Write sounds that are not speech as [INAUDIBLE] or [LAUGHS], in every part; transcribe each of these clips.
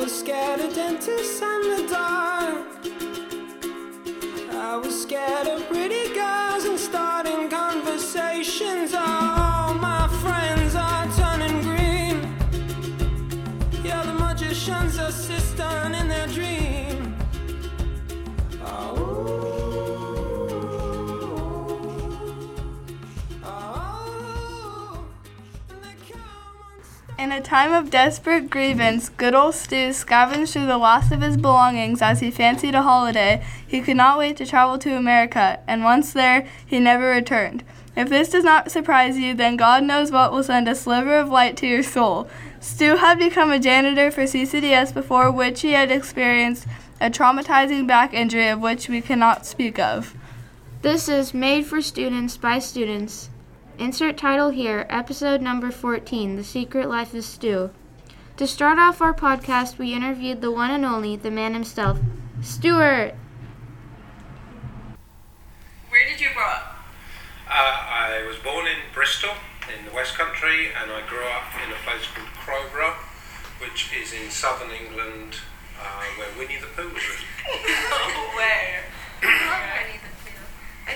I was scared of dentists and the dark. I was scared of pretty In a time of desperate grievance, good old Stu scavenged through the last of his belongings as he fancied a holiday. He could not wait to travel to America, and once there, he never returned. If this does not surprise you, then God knows what will send a sliver of light to your soul. Stu had become a janitor for CCDS before which he had experienced a traumatizing back injury of which we cannot speak of. This is Made for Students by Students. Insert title here, episode number 14 The Secret Life of Stu. To start off our podcast, we interviewed the one and only, the man himself, Stuart. Where did you grow up? Uh, I was born in Bristol in the West Country and I grew up in a place called Crowborough, which is in southern England uh, where Winnie the Pooh was written. [LAUGHS] Where? [COUGHS]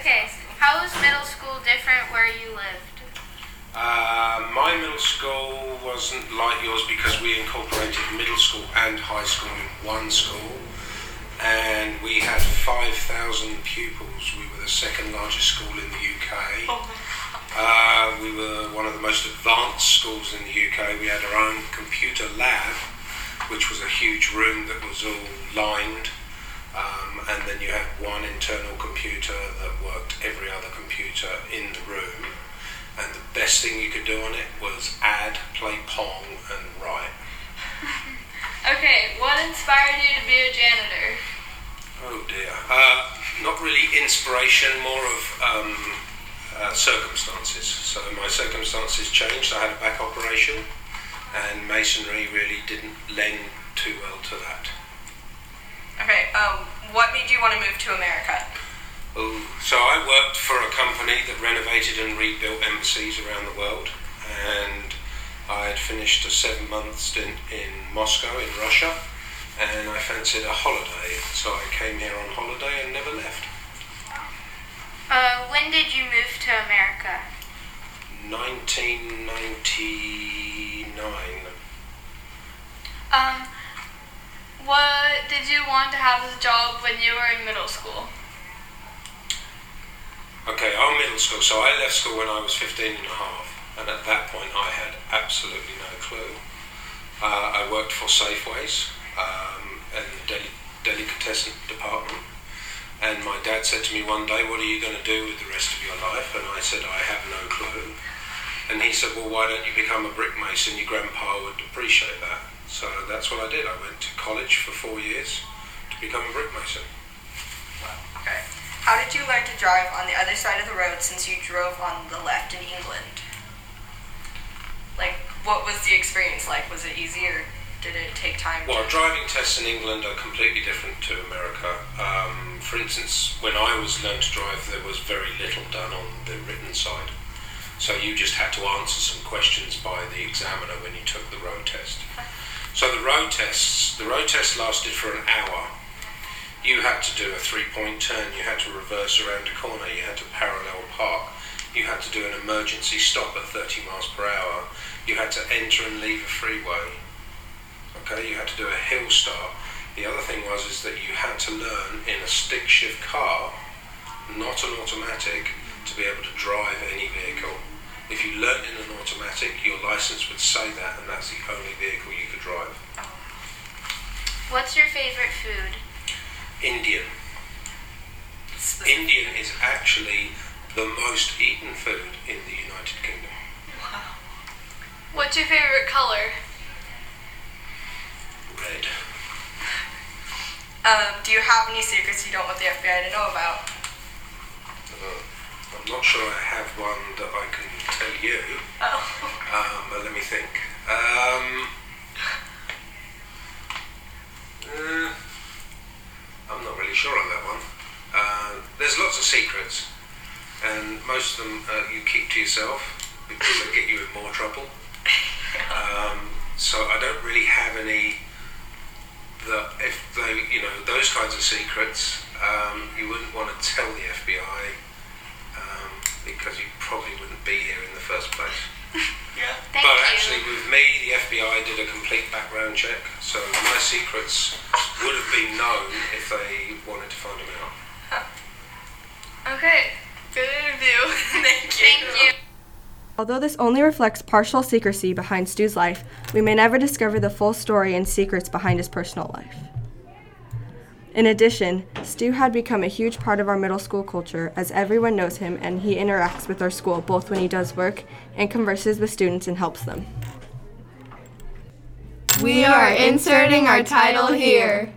Okay, how was middle school different where you lived? Uh, my middle school wasn't like yours because we incorporated middle school and high school in one school. And we had 5,000 pupils. We were the second largest school in the UK. Uh, we were one of the most advanced schools in the UK. We had our own computer lab, which was a huge room that was all lined. Um, and then you had one internal computer that worked every other computer in the room. And the best thing you could do on it was add, play Pong, and write. [LAUGHS] Okay, what inspired you to be a janitor? Oh dear. Uh, not really inspiration, more of um, uh, circumstances. So my circumstances changed. I had a back operation, and masonry really didn't lend too well to that. Okay, um, what made you want to move to America? Oh, so I worked for a company that renovated and rebuilt embassies around the world, and I had finished a seven-month stint in Moscow in Russia, and I fancied a holiday, so I came here on holiday and never left. Uh, when did you move to America? 1999. Um, what did you want to have as a job when you were in middle school? Okay, our middle school. So I left school when I was 15 and a half, and at that point I had absolutely no clue. Uh, I worked for Safeways um, in the deli- delicatessen department, and my dad said to me one day, "What are you going to do with the rest of your life?" And I said, "I have no clue." And he said, "Well, why don't you become a brick mason? Your grandpa would appreciate that." So that's what I did. I went to college for four years to become a brick mason. Okay. How did you learn to drive on the other side of the road since you drove on the left in England? Like, what was the experience like? Was it easy or did it take time? Well, driving tests in England are completely different to America. Um, for instance, when I was learned to drive, there was very little done on the written side. So you just had to answer some questions by the examiner when you took the road test. So the road tests, the road test lasted for an hour. You had to do a three-point turn. You had to reverse around a corner. You had to parallel park. You had to do an emergency stop at 30 miles per hour. You had to enter and leave a freeway. Okay, you had to do a hill start. The other thing was is that you had to learn in a stick shift car, not an automatic, to be able to drive any vehicle. If you learned in an automatic, your license would say that, and that's the only vehicle you could drive. What's your favorite food? Indian. Indian is actually the most eaten food in the United Kingdom. What's your favorite color? Red. Um, do you have any secrets you don't want the FBI to know about? Uh, I'm not sure I have one that I can you. Oh. Um, but let me think. Um, uh, I'm not really sure on that one. Uh, there's lots of secrets, and most of them uh, you keep to yourself because they get you in more trouble. Um, so I don't really have any that if they, you know, those kinds of secrets, um, you wouldn't want to tell the FBI because you probably wouldn't be here in the first place. [LAUGHS] Yeah. Thank but you. actually, with me, the FBI did a complete background check, so my secrets would have been known if they wanted to find them out. Okay. Good interview. [LAUGHS] Thank you. Thank you. Although this only reflects partial secrecy behind Stu's life, we may never discover the full story and secrets behind his personal life. In addition, Stu had become a huge part of our middle school culture as everyone knows him and he interacts with our school both when he does work and converses with students and helps them. We are inserting our title here.